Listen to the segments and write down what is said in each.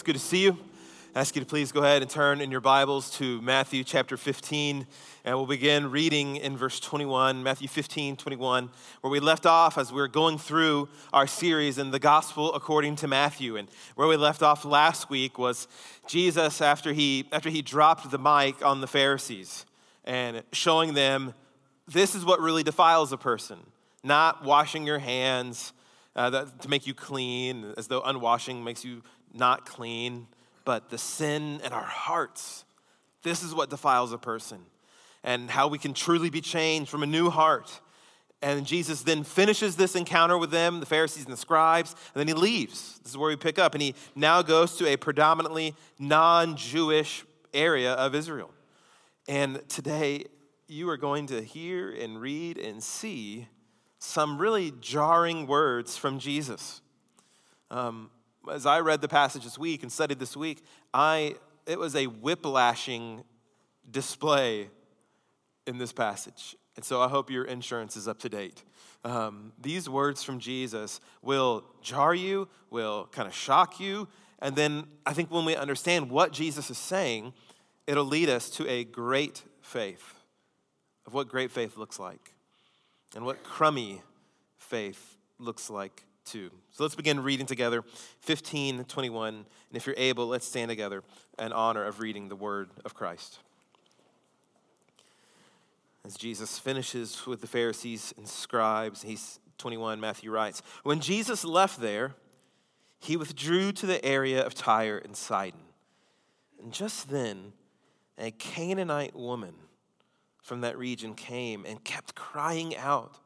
It's good to see you. I ask you to please go ahead and turn in your Bibles to Matthew chapter 15, and we'll begin reading in verse 21, Matthew 15, 21, where we left off as we were going through our series in the Gospel according to Matthew. And where we left off last week was Jesus after he, after he dropped the mic on the Pharisees and showing them this is what really defiles a person, not washing your hands uh, that, to make you clean, as though unwashing makes you not clean, but the sin in our hearts. This is what defiles a person, and how we can truly be changed from a new heart. And Jesus then finishes this encounter with them, the Pharisees and the scribes, and then he leaves. This is where we pick up. And he now goes to a predominantly non Jewish area of Israel. And today, you are going to hear and read and see some really jarring words from Jesus. Um, as I read the passage this week and studied this week, I, it was a whiplashing display in this passage. And so I hope your insurance is up to date. Um, these words from Jesus will jar you, will kind of shock you. And then I think when we understand what Jesus is saying, it'll lead us to a great faith of what great faith looks like and what crummy faith looks like too. So let's begin reading together 15 21. And if you're able, let's stand together in honor of reading the word of Christ. As Jesus finishes with the Pharisees and scribes, he's 21, Matthew writes When Jesus left there, he withdrew to the area of Tyre and Sidon. And just then, a Canaanite woman from that region came and kept crying out,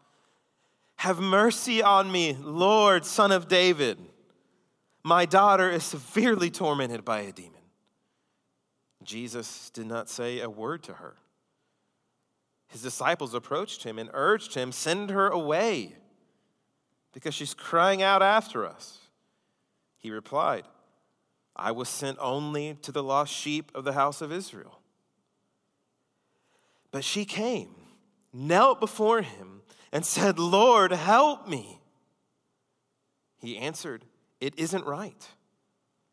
Have mercy on me, Lord, son of David. My daughter is severely tormented by a demon. Jesus did not say a word to her. His disciples approached him and urged him, Send her away, because she's crying out after us. He replied, I was sent only to the lost sheep of the house of Israel. But she came, knelt before him, and said, Lord, help me. He answered, It isn't right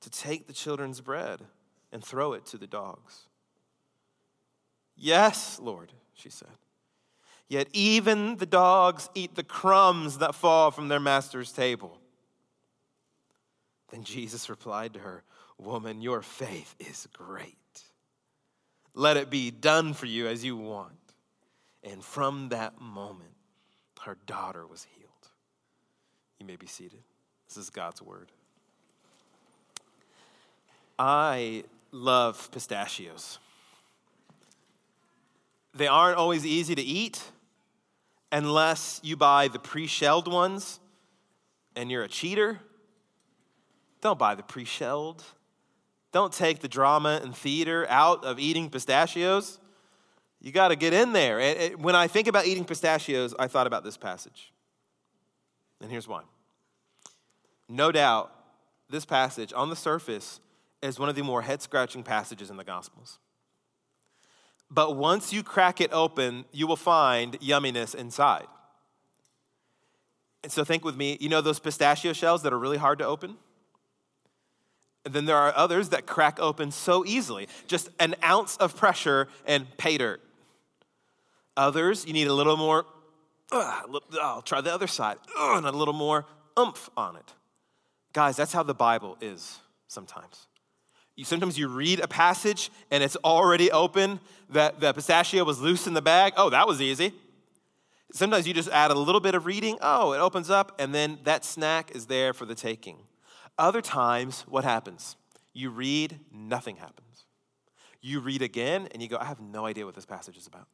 to take the children's bread and throw it to the dogs. Yes, Lord, she said. Yet even the dogs eat the crumbs that fall from their master's table. Then Jesus replied to her, Woman, your faith is great. Let it be done for you as you want. And from that moment, her daughter was healed. You may be seated. This is God's word. I love pistachios. They aren't always easy to eat unless you buy the pre shelled ones and you're a cheater. Don't buy the pre shelled. Don't take the drama and theater out of eating pistachios. You got to get in there. And when I think about eating pistachios, I thought about this passage. And here's why. No doubt, this passage on the surface is one of the more head scratching passages in the Gospels. But once you crack it open, you will find yumminess inside. And so think with me, you know those pistachio shells that are really hard to open? And then there are others that crack open so easily, just an ounce of pressure and pay dirt. Others, you need a little more, uh, I'll try the other side, uh, and a little more oomph on it. Guys, that's how the Bible is sometimes. You, sometimes you read a passage and it's already open, that the pistachio was loose in the bag. Oh, that was easy. Sometimes you just add a little bit of reading. Oh, it opens up, and then that snack is there for the taking. Other times, what happens? You read, nothing happens. You read again, and you go, I have no idea what this passage is about.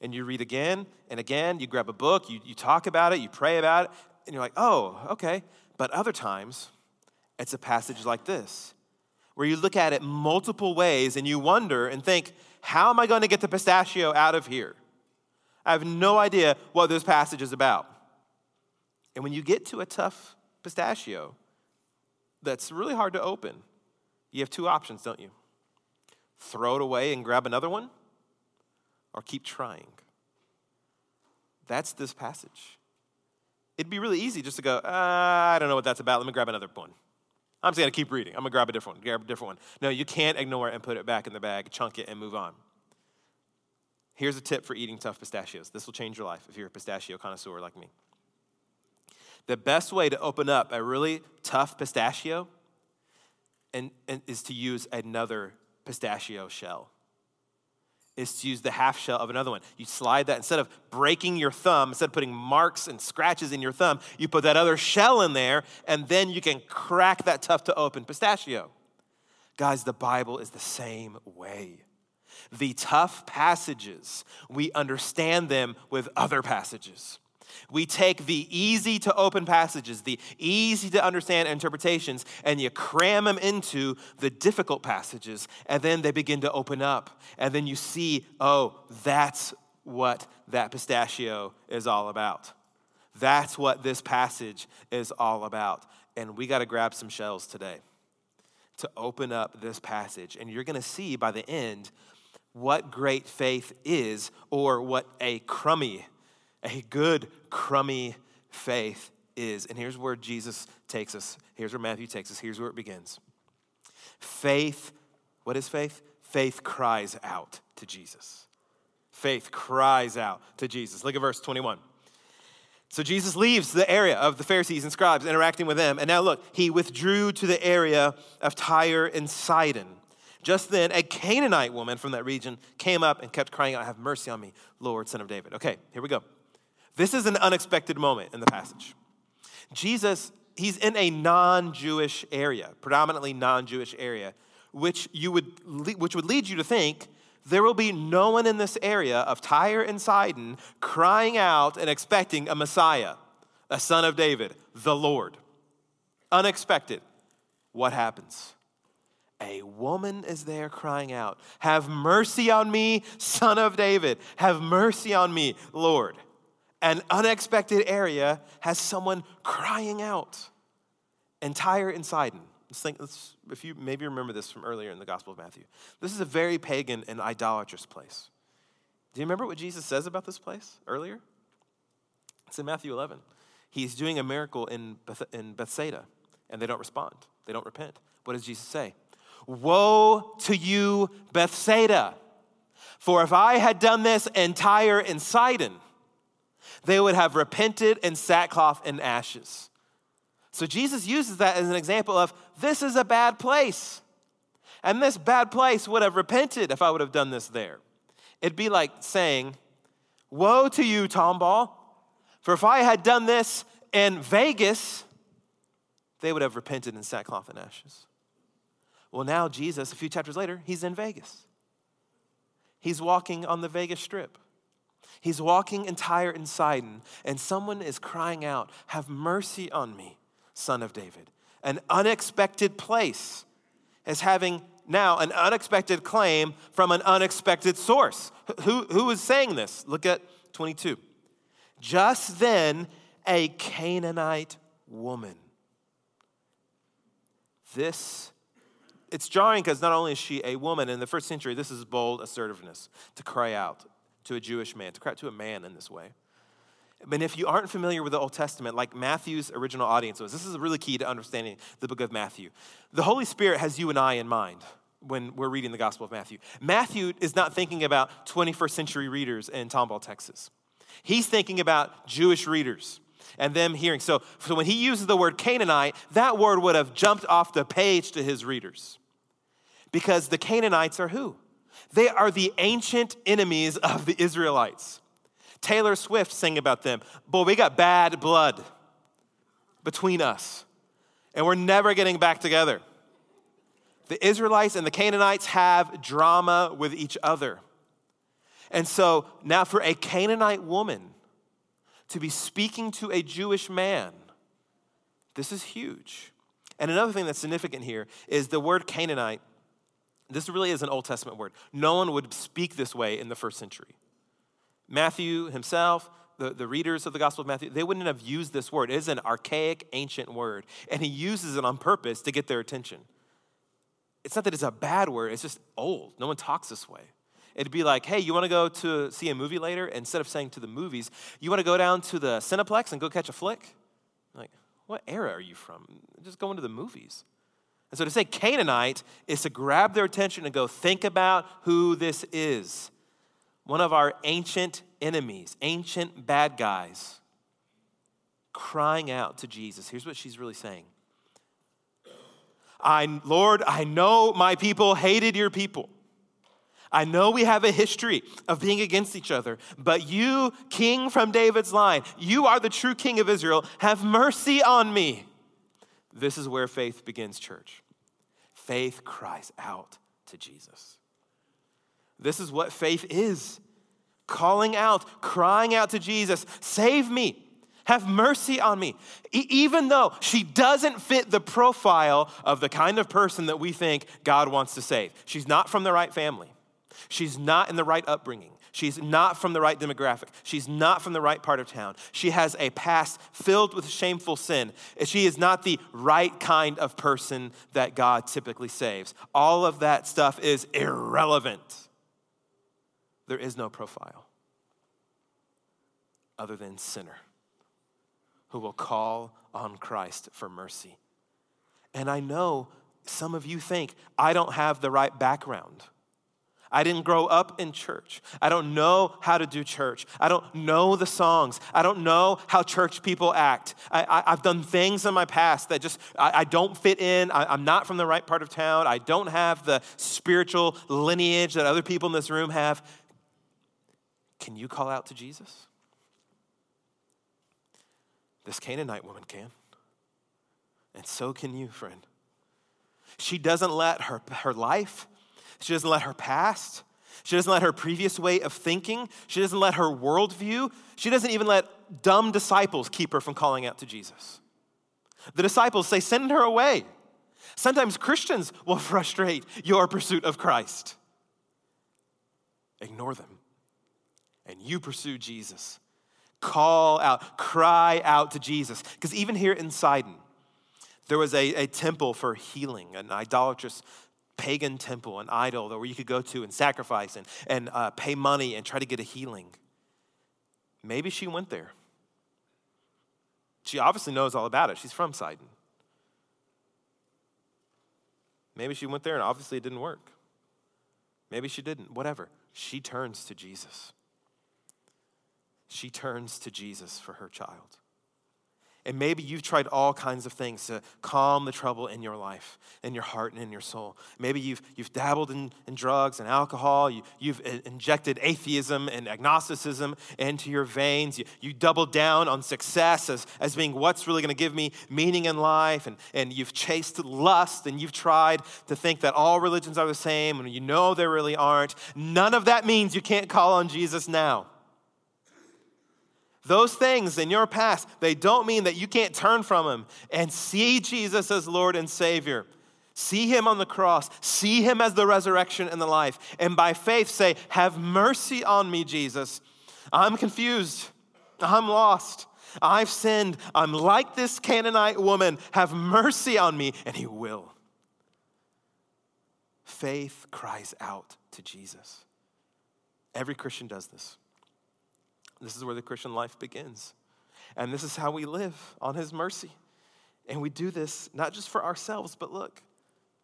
And you read again and again, you grab a book, you, you talk about it, you pray about it, and you're like, oh, okay. But other times, it's a passage like this, where you look at it multiple ways and you wonder and think, how am I going to get the pistachio out of here? I have no idea what this passage is about. And when you get to a tough pistachio, that's really hard to open, you have two options, don't you? Throw it away and grab another one, or keep trying. That's this passage. It'd be really easy just to go, uh, I don't know what that's about. Let me grab another one. I'm just gonna keep reading. I'm gonna grab a different one, grab a different one. No, you can't ignore it and put it back in the bag, chunk it, and move on. Here's a tip for eating tough pistachios. This will change your life if you're a pistachio connoisseur like me. The best way to open up a really tough pistachio and, and is to use another pistachio shell is to use the half shell of another one. You slide that, instead of breaking your thumb, instead of putting marks and scratches in your thumb, you put that other shell in there, and then you can crack that tough to open pistachio. Guys, the Bible is the same way. The tough passages, we understand them with other passages. We take the easy to open passages, the easy to understand interpretations, and you cram them into the difficult passages, and then they begin to open up. And then you see, oh, that's what that pistachio is all about. That's what this passage is all about. And we got to grab some shells today to open up this passage. And you're going to see by the end what great faith is, or what a crummy a good, crummy faith is. And here's where Jesus takes us. Here's where Matthew takes us. Here's where it begins. Faith, what is faith? Faith cries out to Jesus. Faith cries out to Jesus. Look at verse 21. So Jesus leaves the area of the Pharisees and scribes interacting with them. And now look, he withdrew to the area of Tyre and Sidon. Just then, a Canaanite woman from that region came up and kept crying out, Have mercy on me, Lord, son of David. Okay, here we go. This is an unexpected moment in the passage. Jesus, he's in a non Jewish area, predominantly non Jewish area, which, you would, which would lead you to think there will be no one in this area of Tyre and Sidon crying out and expecting a Messiah, a son of David, the Lord. Unexpected. What happens? A woman is there crying out, Have mercy on me, son of David. Have mercy on me, Lord an unexpected area has someone crying out. And Tyre and Sidon. Let's think, let's, if you maybe remember this from earlier in the Gospel of Matthew. This is a very pagan and idolatrous place. Do you remember what Jesus says about this place earlier? It's in Matthew 11. He's doing a miracle in, Beth, in Bethsaida, and they don't respond. They don't repent. What does Jesus say? Woe to you, Bethsaida! For if I had done this in Tyre in Tyre and Sidon, they would have repented in sackcloth and ashes. So Jesus uses that as an example of this is a bad place. And this bad place would have repented if I would have done this there. It'd be like saying, Woe to you, Tomball, for if I had done this in Vegas, they would have repented in sackcloth and ashes. Well, now Jesus, a few chapters later, he's in Vegas. He's walking on the Vegas Strip. He's walking in Tyre in Tyre and Sidon, and someone is crying out, Have mercy on me, son of David. An unexpected place is having now an unexpected claim from an unexpected source. Who, who is saying this? Look at 22. Just then, a Canaanite woman. This, it's jarring because not only is she a woman, in the first century, this is bold assertiveness to cry out to a Jewish man, to to a man in this way. But if you aren't familiar with the Old Testament, like Matthew's original audience was, this is really key to understanding the book of Matthew. The Holy Spirit has you and I in mind when we're reading the Gospel of Matthew. Matthew is not thinking about 21st century readers in Tomball, Texas. He's thinking about Jewish readers and them hearing. So, so when he uses the word Canaanite, that word would have jumped off the page to his readers. Because the Canaanites are who? They are the ancient enemies of the Israelites. Taylor Swift sang about them. Boy, we got bad blood between us, and we're never getting back together. The Israelites and the Canaanites have drama with each other. And so now, for a Canaanite woman to be speaking to a Jewish man, this is huge. And another thing that's significant here is the word Canaanite this really is an Old Testament word. No one would speak this way in the first century. Matthew himself, the, the readers of the Gospel of Matthew, they wouldn't have used this word. It is an archaic, ancient word, and he uses it on purpose to get their attention. It's not that it's a bad word, it's just old. No one talks this way. It'd be like, hey, you want to go to see a movie later? Instead of saying to the movies, you want to go down to the Cineplex and go catch a flick? Like, what era are you from? Just go into the movies. And so to say Canaanite is to grab their attention and go, think about who this is. One of our ancient enemies, ancient bad guys, crying out to Jesus. Here's what she's really saying I, Lord, I know my people hated your people. I know we have a history of being against each other, but you, king from David's line, you are the true king of Israel. Have mercy on me. This is where faith begins, church. Faith cries out to Jesus. This is what faith is calling out, crying out to Jesus, Save me. Have mercy on me. E- even though she doesn't fit the profile of the kind of person that we think God wants to save. She's not from the right family. She's not in the right upbringing. She's not from the right demographic. She's not from the right part of town. She has a past filled with shameful sin. She is not the right kind of person that God typically saves. All of that stuff is irrelevant. There is no profile other than sinner who will call on Christ for mercy. And I know some of you think, I don't have the right background. I didn't grow up in church. I don't know how to do church. I don't know the songs. I don't know how church people act. I, have done things in my past that just, I, I don't fit in. I, I'm not from the right part of town. I don't have the spiritual lineage that other people in this room have. Can you call out to Jesus? This Canaanite woman can. And so can you, friend. She doesn't let her, her life, she doesn't let her past, she doesn't let her previous way of thinking, she doesn't let her worldview, she doesn't even let dumb disciples keep her from calling out to Jesus. The disciples say, Send her away. Sometimes Christians will frustrate your pursuit of Christ. Ignore them, and you pursue Jesus call out, cry out to Jesus. Because even here in Sidon, there was a, a temple for healing, an idolatrous pagan temple, an idol that where you could go to and sacrifice and, and uh, pay money and try to get a healing. Maybe she went there. She obviously knows all about it. She's from Sidon. Maybe she went there and obviously it didn't work. Maybe she didn't. Whatever. She turns to Jesus she turns to Jesus for her child. And maybe you've tried all kinds of things to calm the trouble in your life, in your heart, and in your soul. Maybe you've, you've dabbled in, in drugs and alcohol. You, you've injected atheism and agnosticism into your veins. You, you doubled down on success as, as being what's really going to give me meaning in life. And, and you've chased lust and you've tried to think that all religions are the same and you know they really aren't. None of that means you can't call on Jesus now. Those things in your past, they don't mean that you can't turn from them and see Jesus as Lord and Savior. See Him on the cross, see Him as the resurrection and the life, and by faith say, Have mercy on me, Jesus. I'm confused, I'm lost. I've sinned. I'm like this Canaanite woman. Have mercy on me, and he will. Faith cries out to Jesus. Every Christian does this. This is where the Christian life begins. And this is how we live on His mercy. And we do this not just for ourselves, but look,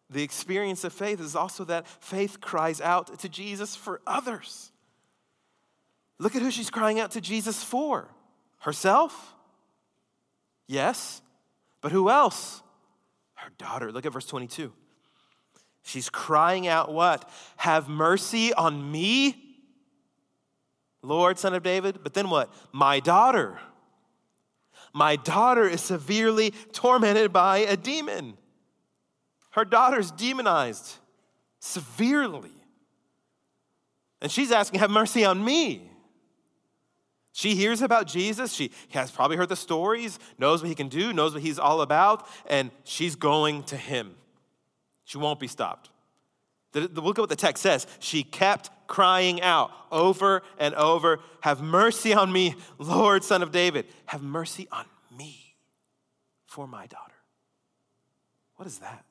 the experience of faith is also that faith cries out to Jesus for others. Look at who she's crying out to Jesus for herself? Yes, but who else? Her daughter. Look at verse 22. She's crying out, What? Have mercy on me, Lord, son of David. But then what? My daughter. My daughter is severely tormented by a demon. Her daughter's demonized severely. And she's asking, Have mercy on me. She hears about Jesus. She has probably heard the stories, knows what he can do, knows what he's all about, and she's going to him. She won't be stopped. Look at what the text says. She kept crying out over and over, Have mercy on me, Lord, son of David. Have mercy on me for my daughter. What is that?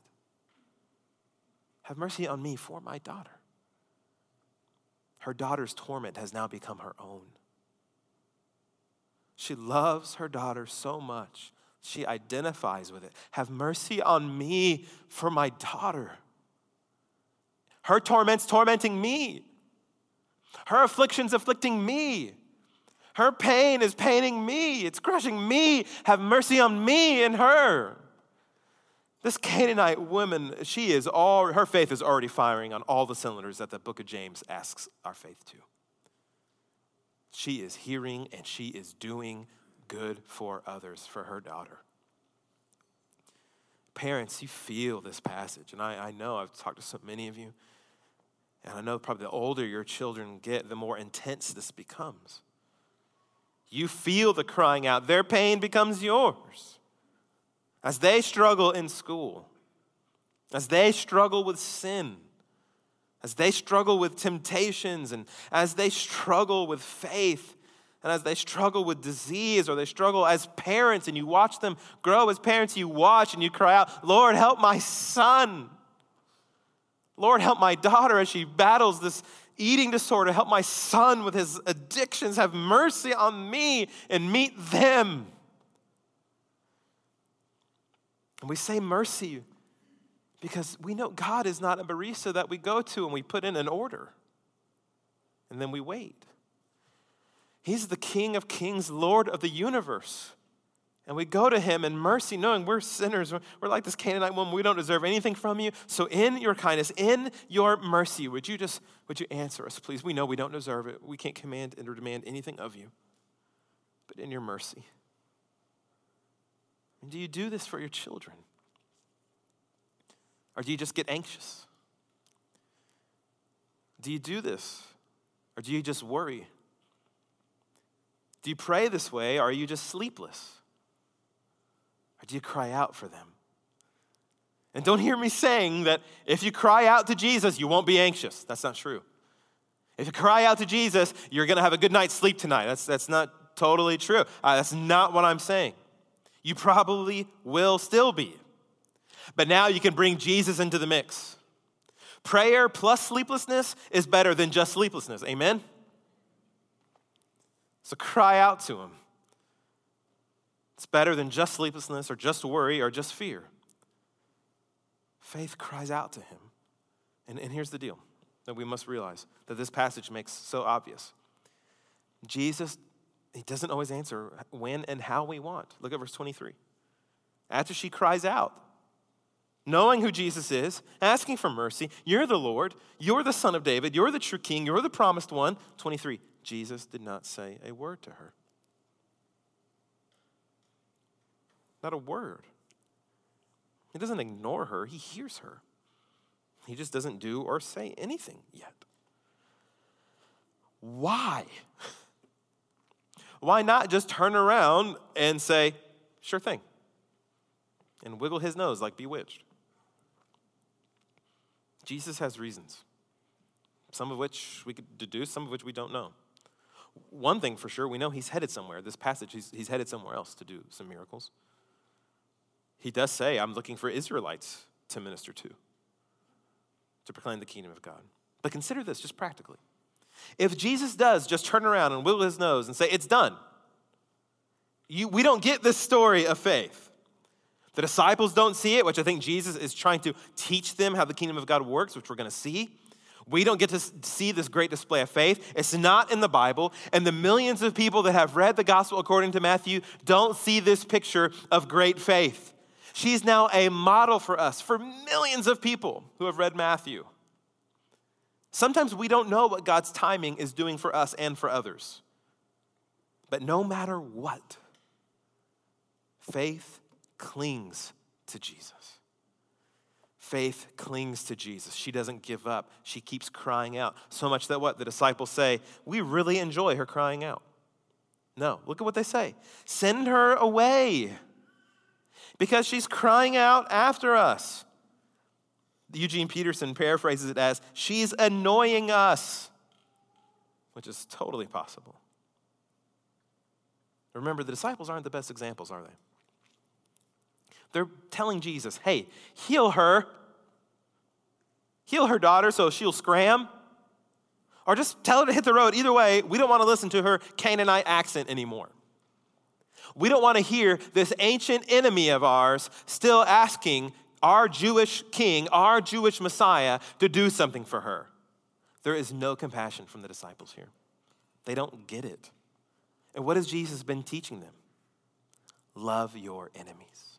Have mercy on me for my daughter. Her daughter's torment has now become her own. She loves her daughter so much, She identifies with it. Have mercy on me for my daughter. Her torment's tormenting me. Her affliction's afflicting me. Her pain is paining me. It's crushing me. Have mercy on me and her. This Canaanite woman, she is all, her faith is already firing on all the cylinders that the book of James asks our faith to. She is hearing and she is doing good for others, for her daughter. Parents, you feel this passage, and I, I know I've talked to so many of you, and I know probably the older your children get, the more intense this becomes. You feel the crying out, their pain becomes yours. As they struggle in school, as they struggle with sin, as they struggle with temptations, and as they struggle with faith, and as they struggle with disease or they struggle as parents and you watch them grow as parents, you watch and you cry out, Lord, help my son. Lord, help my daughter as she battles this eating disorder. Help my son with his addictions. Have mercy on me and meet them. And we say mercy because we know God is not a barista that we go to and we put in an order and then we wait. He's the King of kings, Lord of the universe. And we go to him in mercy, knowing we're sinners. We're like this Canaanite woman. We don't deserve anything from you. So, in your kindness, in your mercy, would you just would you answer us, please? We know we don't deserve it. We can't command or demand anything of you. But in your mercy. And do you do this for your children? Or do you just get anxious? Do you do this? Or do you just worry? Do you pray this way, or are you just sleepless? Or do you cry out for them? And don't hear me saying that if you cry out to Jesus, you won't be anxious. That's not true. If you cry out to Jesus, you're going to have a good night's sleep tonight. That's, that's not totally true. Uh, that's not what I'm saying. You probably will still be. But now you can bring Jesus into the mix. Prayer plus sleeplessness is better than just sleeplessness. Amen? So cry out to Him. It's better than just sleeplessness or just worry or just fear. Faith cries out to Him. And, and here's the deal that we must realize that this passage makes so obvious. Jesus, He doesn't always answer when and how we want. Look at verse 23. After she cries out, knowing who Jesus is, asking for mercy, you're the Lord, you're the Son of David, you're the true King, you're the promised one. 23. Jesus did not say a word to her. Not a word. He doesn't ignore her, he hears her. He just doesn't do or say anything yet. Why? Why not just turn around and say, sure thing, and wiggle his nose like bewitched? Jesus has reasons, some of which we could deduce, some of which we don't know. One thing for sure, we know he's headed somewhere. This passage, he's, he's headed somewhere else to do some miracles. He does say, I'm looking for Israelites to minister to, to proclaim the kingdom of God. But consider this just practically. If Jesus does just turn around and wiggle his nose and say, It's done, you, we don't get this story of faith. The disciples don't see it, which I think Jesus is trying to teach them how the kingdom of God works, which we're going to see. We don't get to see this great display of faith. It's not in the Bible. And the millions of people that have read the gospel according to Matthew don't see this picture of great faith. She's now a model for us, for millions of people who have read Matthew. Sometimes we don't know what God's timing is doing for us and for others. But no matter what, faith clings to Jesus. Faith clings to Jesus. She doesn't give up. She keeps crying out. So much that what? The disciples say, we really enjoy her crying out. No, look at what they say. Send her away because she's crying out after us. Eugene Peterson paraphrases it as, she's annoying us, which is totally possible. Remember, the disciples aren't the best examples, are they? They're telling Jesus, hey, heal her. Heal her daughter so she'll scram. Or just tell her to hit the road. Either way, we don't want to listen to her Canaanite accent anymore. We don't want to hear this ancient enemy of ours still asking our Jewish king, our Jewish Messiah, to do something for her. There is no compassion from the disciples here. They don't get it. And what has Jesus been teaching them? Love your enemies.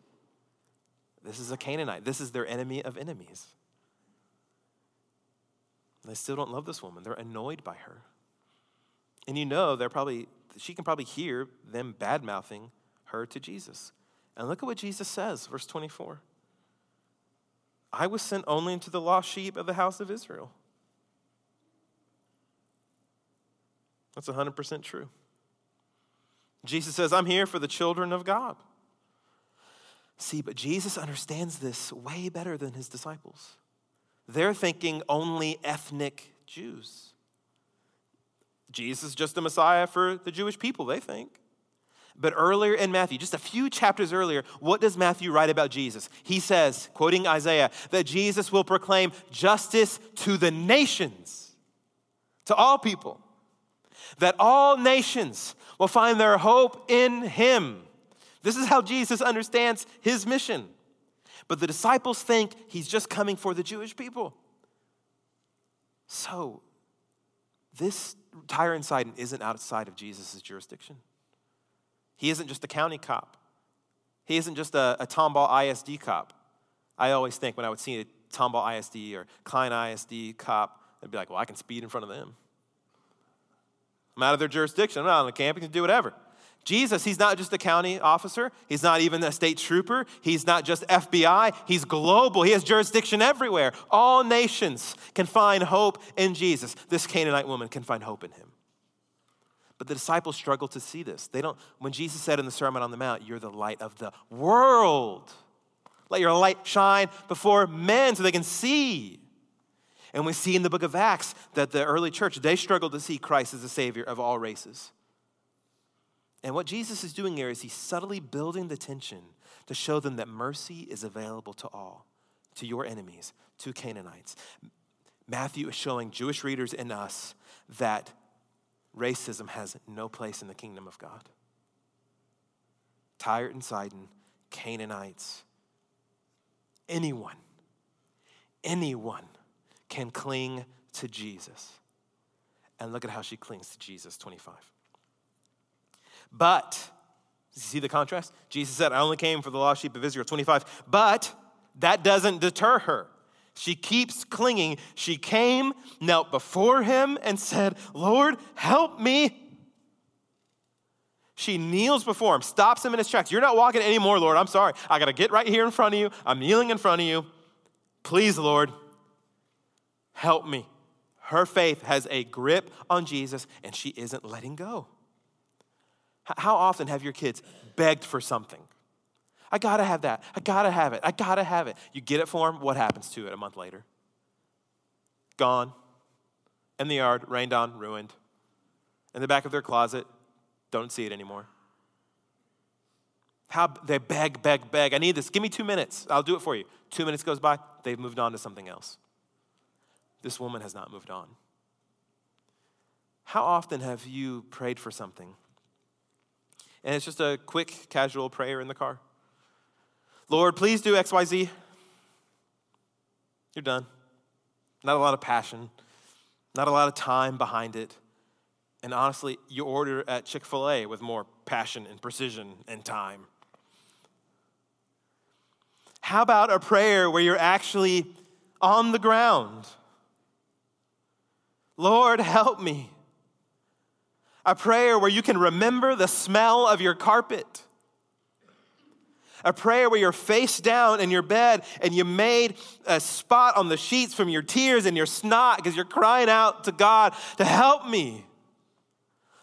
This is a Canaanite. This is their enemy of enemies. they still don't love this woman. They're annoyed by her. And you know, they're probably, she can probably hear them bad mouthing her to Jesus. And look at what Jesus says, verse 24. I was sent only into the lost sheep of the house of Israel. That's 100% true. Jesus says, I'm here for the children of God. See, but Jesus understands this way better than his disciples. They're thinking only ethnic Jews. Jesus is just the Messiah for the Jewish people, they think. But earlier in Matthew, just a few chapters earlier, what does Matthew write about Jesus? He says, quoting Isaiah, that Jesus will proclaim justice to the nations, to all people, that all nations will find their hope in him. This is how Jesus understands his mission. But the disciples think he's just coming for the Jewish people. So, this Tyre and Sidon isn't outside of Jesus' jurisdiction. He isn't just a county cop. He isn't just a, a Tomball ISD cop. I always think when I would see a Tomball ISD or Klein ISD cop, I'd be like, well, I can speed in front of them. I'm out of their jurisdiction. I'm not on the campus, can do whatever. Jesus, he's not just a county officer. He's not even a state trooper. He's not just FBI. He's global. He has jurisdiction everywhere. All nations can find hope in Jesus. This Canaanite woman can find hope in him. But the disciples struggle to see this. They don't, when Jesus said in the Sermon on the Mount, You're the light of the world. Let your light shine before men so they can see. And we see in the book of Acts that the early church, they struggled to see Christ as the Savior of all races. And what Jesus is doing here is he's subtly building the tension to show them that mercy is available to all, to your enemies, to Canaanites. Matthew is showing Jewish readers and us that racism has no place in the kingdom of God. Tyre and Sidon, Canaanites, anyone, anyone can cling to Jesus. And look at how she clings to Jesus, 25. But, see the contrast? Jesus said, I only came for the lost sheep of Israel, 25. But that doesn't deter her. She keeps clinging. She came, knelt before him, and said, Lord, help me. She kneels before him, stops him in his tracks. You're not walking anymore, Lord. I'm sorry. I got to get right here in front of you. I'm kneeling in front of you. Please, Lord, help me. Her faith has a grip on Jesus, and she isn't letting go. How often have your kids begged for something? I gotta have that. I gotta have it. I gotta have it. You get it for them. What happens to it a month later? Gone. In the yard, rained on, ruined. In the back of their closet, don't see it anymore. How they beg, beg, beg. I need this. Give me two minutes. I'll do it for you. Two minutes goes by, they've moved on to something else. This woman has not moved on. How often have you prayed for something? And it's just a quick, casual prayer in the car. Lord, please do XYZ. You're done. Not a lot of passion, not a lot of time behind it. And honestly, you order at Chick fil A with more passion and precision and time. How about a prayer where you're actually on the ground? Lord, help me. A prayer where you can remember the smell of your carpet a prayer where you're face down in your bed and you made a spot on the sheets from your tears and your snot because you're crying out to God to help me.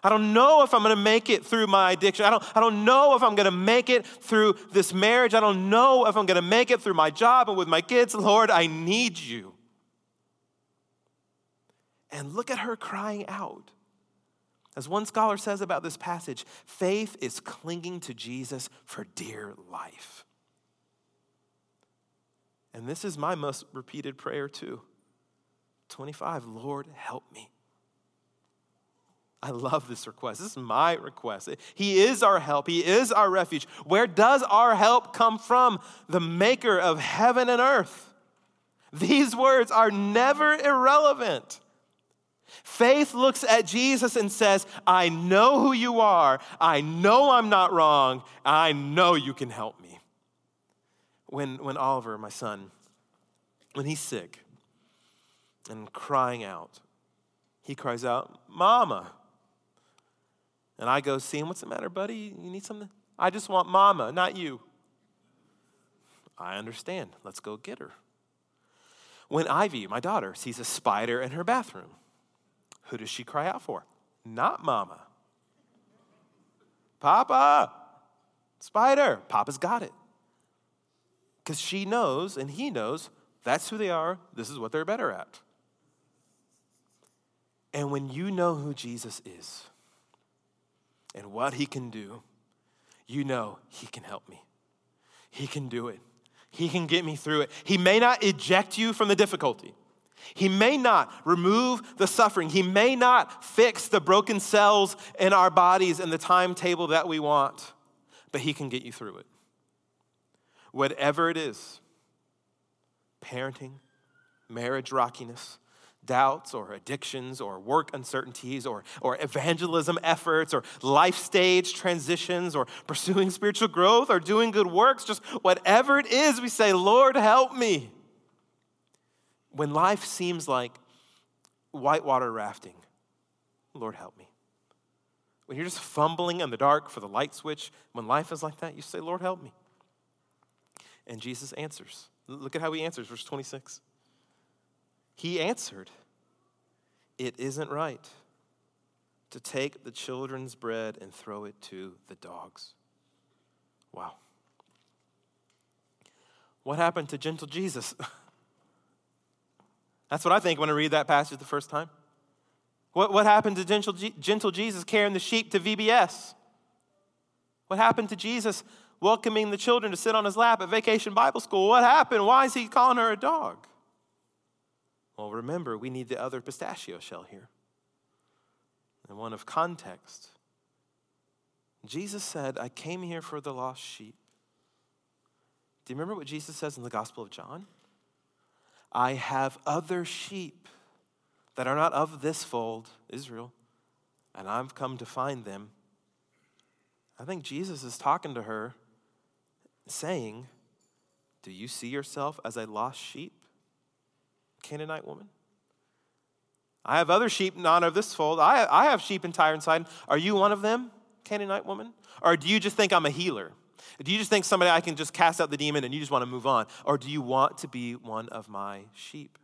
I don't know if I'm gonna make it through my addiction. I don't, I don't know if I'm gonna make it through this marriage. I don't know if I'm gonna make it through my job and with my kids. Lord, I need you. And look at her crying out. As one scholar says about this passage, faith is clinging to Jesus for dear life. And this is my most repeated prayer too 25, Lord, help me. I love this request. This is my request. He is our help. He is our refuge. Where does our help come from? The maker of heaven and earth. These words are never irrelevant. Faith looks at Jesus and says, I know who you are. I know I'm not wrong. I know you can help me. When, when Oliver, my son, when he's sick and crying out, he cries out, Mama. And I go see him, What's the matter, buddy? You need something? I just want Mama, not you. I understand. Let's go get her. When Ivy, my daughter, sees a spider in her bathroom, who does she cry out for? Not Mama. Papa, spider. Papa's got it. Because she knows and he knows that's who they are, this is what they're better at. And when you know who Jesus is and what he can do, you know he can help me. He can do it. He can get me through it. He may not eject you from the difficulty. He may not remove the suffering. He may not fix the broken cells in our bodies in the timetable that we want, but He can get you through it. Whatever it is parenting, marriage rockiness, doubts or addictions or work uncertainties or, or evangelism efforts or life stage transitions or pursuing spiritual growth or doing good works, just whatever it is, we say, Lord, help me. When life seems like whitewater rafting, Lord, help me. When you're just fumbling in the dark for the light switch, when life is like that, you say, Lord, help me. And Jesus answers. Look at how he answers, verse 26. He answered, It isn't right to take the children's bread and throw it to the dogs. Wow. What happened to gentle Jesus? That's what I think when I read that passage the first time. What, what happened to gentle, gentle Jesus carrying the sheep to VBS? What happened to Jesus welcoming the children to sit on his lap at vacation Bible school? What happened? Why is he calling her a dog? Well, remember, we need the other pistachio shell here, and one of context. Jesus said, I came here for the lost sheep. Do you remember what Jesus says in the Gospel of John? I have other sheep that are not of this fold, Israel, and I've come to find them. I think Jesus is talking to her, saying, Do you see yourself as a lost sheep? Canaanite woman? I have other sheep not of this fold. I, I have sheep in Tyre and Sidon. Are you one of them, Canaanite woman? Or do you just think I'm a healer? Do you just think somebody I can just cast out the demon and you just want to move on? Or do you want to be one of my sheep?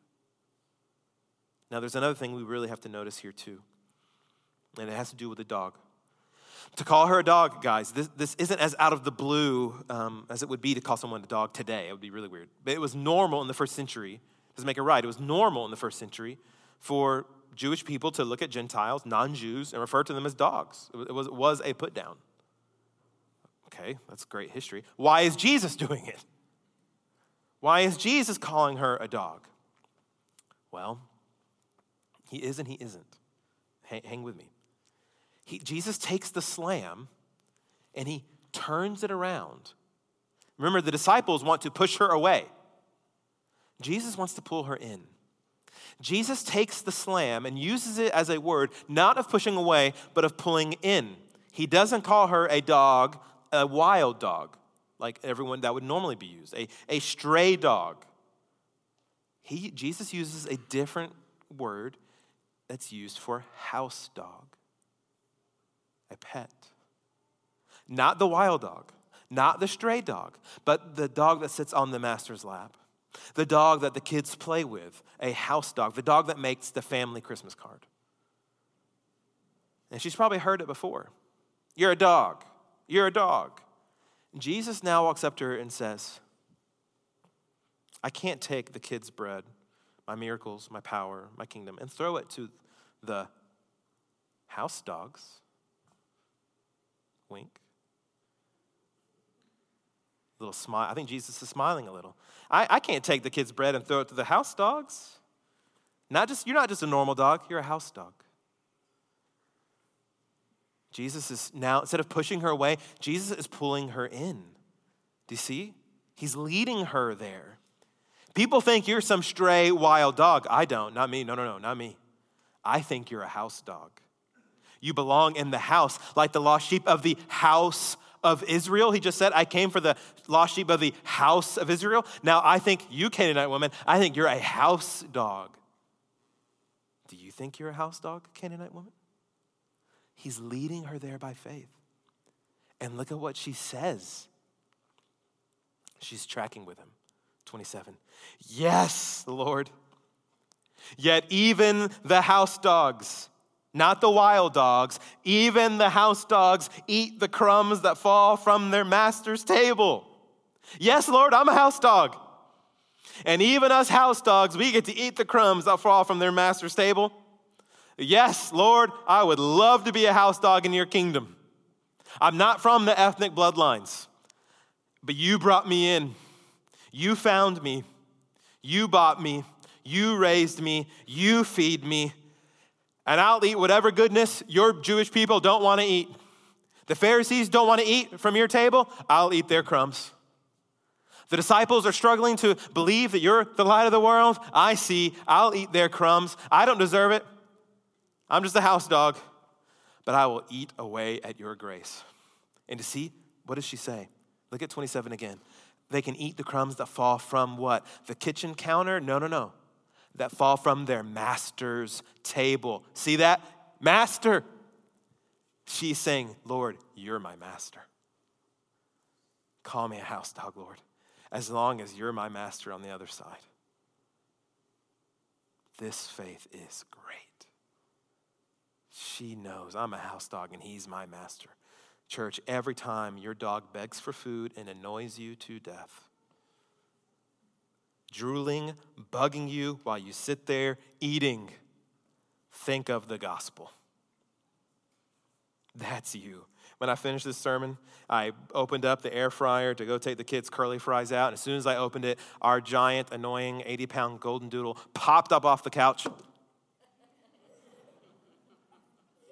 Now, there's another thing we really have to notice here, too, and it has to do with the dog. To call her a dog, guys, this, this isn't as out of the blue um, as it would be to call someone a dog today. It would be really weird. But it was normal in the first century doesn't make it right. It was normal in the first century for Jewish people to look at Gentiles, non Jews, and refer to them as dogs. It was, it was a put down. Okay, that's great history. Why is Jesus doing it? Why is Jesus calling her a dog? Well, he is and he isn't. Hang, with me. He, Jesus takes the slam and he turns it around. Remember, the disciples want to push her away. Jesus wants to pull her in. Jesus takes the slam and uses it as a word, not of pushing away, but of pulling in. He doesn't call her a dog, a wild dog, like everyone that would normally be used, a, a stray dog. He, Jesus uses a different word that's used for house dog, a pet. Not the wild dog, not the stray dog, but the dog that sits on the master's lap the dog that the kids play with, a house dog, the dog that makes the family Christmas card. And she's probably heard it before. You're a dog. You're a dog. Jesus now walks up to her and says, I can't take the kids' bread, my miracles, my power, my kingdom, and throw it to the house dogs. Wink little smile. I think Jesus is smiling a little. I, I can't take the kid's bread and throw it to the house dogs. Not just, you're not just a normal dog, you're a house dog. Jesus is now, instead of pushing her away, Jesus is pulling her in. Do you see? He's leading her there. People think you're some stray wild dog. I don't. Not me. No, no, no, not me. I think you're a house dog. You belong in the house, like the lost sheep of the house of Israel. He just said, I came for the lost sheep of the house of Israel. Now I think you, Canaanite woman, I think you're a house dog. Do you think you're a house dog, Canaanite woman? He's leading her there by faith. And look at what she says. She's tracking with him. 27. Yes, Lord. Yet even the house dogs, not the wild dogs, even the house dogs eat the crumbs that fall from their master's table. Yes, Lord, I'm a house dog. And even us house dogs, we get to eat the crumbs that fall from their master's table. Yes, Lord, I would love to be a house dog in your kingdom. I'm not from the ethnic bloodlines, but you brought me in. You found me. You bought me. You raised me. You feed me. And I'll eat whatever goodness your Jewish people don't want to eat. The Pharisees don't want to eat from your table. I'll eat their crumbs. The disciples are struggling to believe that you're the light of the world. I see. I'll eat their crumbs. I don't deserve it. I'm just a house dog, but I will eat away at your grace. And to see, what does she say? Look at 27 again. They can eat the crumbs that fall from what? The kitchen counter? No, no, no. That fall from their master's table. See that? Master. She's saying, Lord, you're my master. Call me a house dog, Lord, as long as you're my master on the other side. This faith is great. She knows I'm a house dog and he's my master. Church, every time your dog begs for food and annoys you to death, drooling, bugging you while you sit there eating, think of the gospel. That's you. When I finished this sermon, I opened up the air fryer to go take the kids' curly fries out. And as soon as I opened it, our giant, annoying 80 pound golden doodle popped up off the couch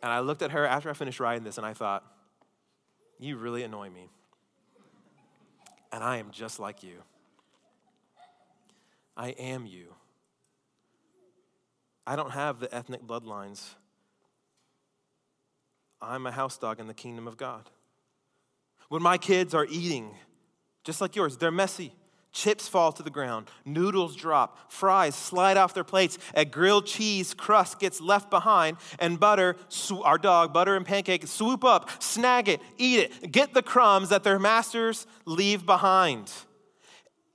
And I looked at her after I finished writing this and I thought, You really annoy me. And I am just like you. I am you. I don't have the ethnic bloodlines. I'm a house dog in the kingdom of God. When my kids are eating, just like yours, they're messy. Chips fall to the ground, noodles drop, fries slide off their plates, a grilled cheese crust gets left behind, and butter, our dog, butter and pancake, swoop up, snag it, eat it, get the crumbs that their masters leave behind.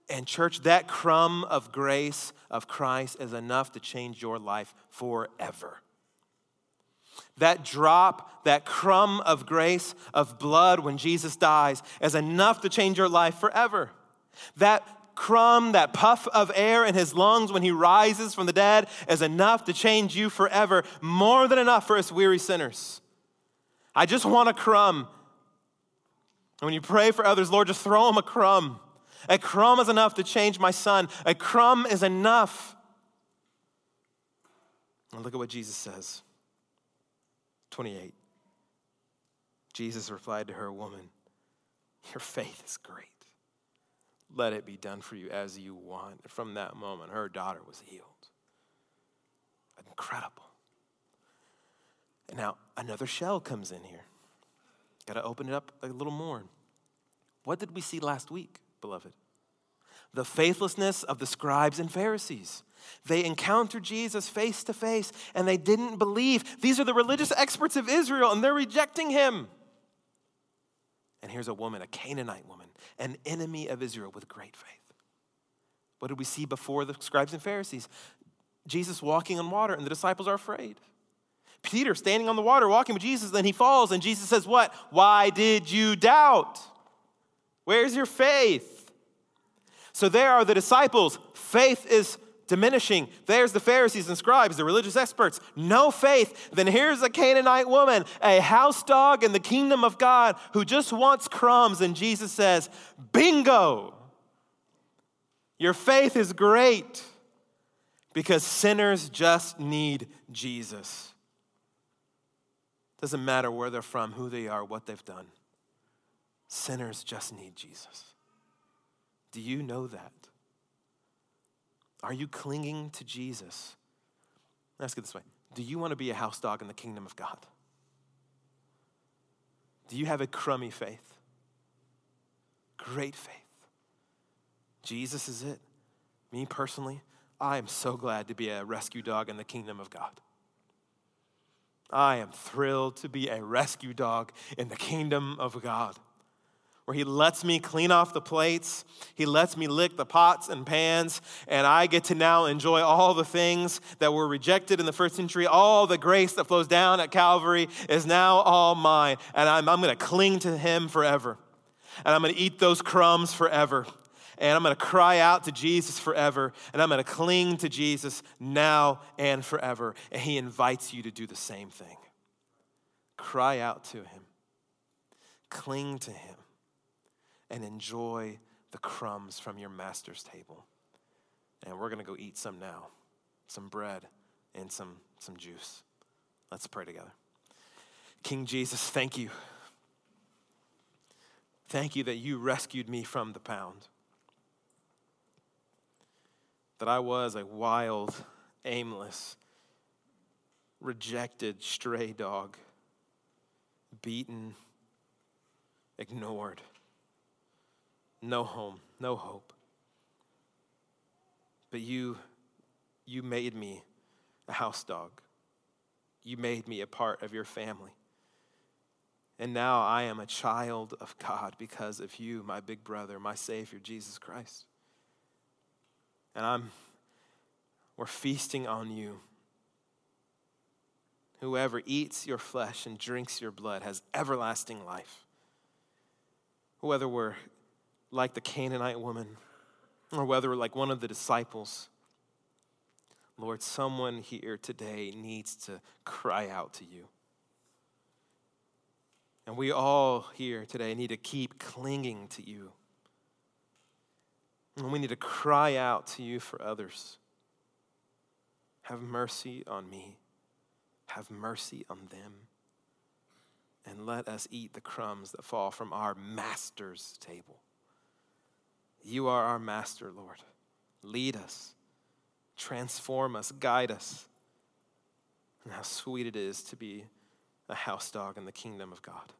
And, church, that crumb of grace of Christ is enough to change your life forever. That drop, that crumb of grace, of blood when Jesus dies, is enough to change your life forever. That crumb, that puff of air in his lungs when he rises from the dead is enough to change you forever, more than enough for us weary sinners. I just want a crumb. And when you pray for others, Lord, just throw them a crumb. A crumb is enough to change my son. A crumb is enough. And look at what Jesus says. 28. Jesus replied to her, Woman, your faith is great let it be done for you as you want. From that moment, her daughter was healed. Incredible. And now another shell comes in here. Got to open it up a little more. What did we see last week, beloved? The faithlessness of the scribes and Pharisees. They encountered Jesus face to face and they didn't believe. These are the religious experts of Israel and they're rejecting him. And here's a woman, a Canaanite woman, an enemy of Israel with great faith. What did we see before the scribes and Pharisees? Jesus walking on water, and the disciples are afraid. Peter standing on the water, walking with Jesus, then he falls, and Jesus says, What? Why did you doubt? Where's your faith? So there are the disciples. Faith is diminishing. There's the Pharisees and scribes, the religious experts. No faith. Then here's a Canaanite woman, a house dog in the kingdom of God who just wants crumbs. And Jesus says, Bingo! Your faith is great because sinners just need Jesus. Doesn't matter where they're from, who they are, what they've done. Sinners just need Jesus. Do you know that? Are you clinging to Jesus? Ask it this way. Do you want to be a house dog in the kingdom of God? Do you have a crummy faith? Great faith. Jesus is it. Me personally, I am so glad to be a rescue dog in the kingdom of God. I am thrilled to be a rescue dog in the kingdom of God where he lets me clean off the plates, he lets me lick the pots and pans, and I get to now enjoy all the things that were rejected in the first century. All the grace that flows down at Calvary is now all mine, and I'm, I'm gonna cling to him forever. And I'm gonna eat those crumbs forever. And I'm gonna cry out to Jesus forever, and I'm gonna cling to Jesus now and forever. And he invites you to do the same thing. Cry out to him, cling to him and enjoy the crumbs from your master's table. And we're going to go eat some now some bread and some, some juice. Let's pray together. King Jesus, thank you. Thank you that you rescued me from the pound. That I was a wild, aimless, rejected stray dog, beaten, ignored no home, no hope. But you, you made me a house dog. You made me a part of your family. And now I am a child of God because of you, my big brother, my Savior, Jesus Christ. And I'm, we're feasting on you. Whoever eats your flesh and drinks your blood has everlasting life. Whether we're like the Canaanite woman, or whether like one of the disciples. Lord, someone here today needs to cry out to you. And we all here today need to keep clinging to you. And we need to cry out to you for others. Have mercy on me. Have mercy on them. And let us eat the crumbs that fall from our master's table. You are our master, Lord. Lead us, transform us, guide us. And how sweet it is to be a house dog in the kingdom of God.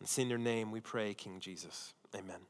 It's in your name we pray, King Jesus. Amen.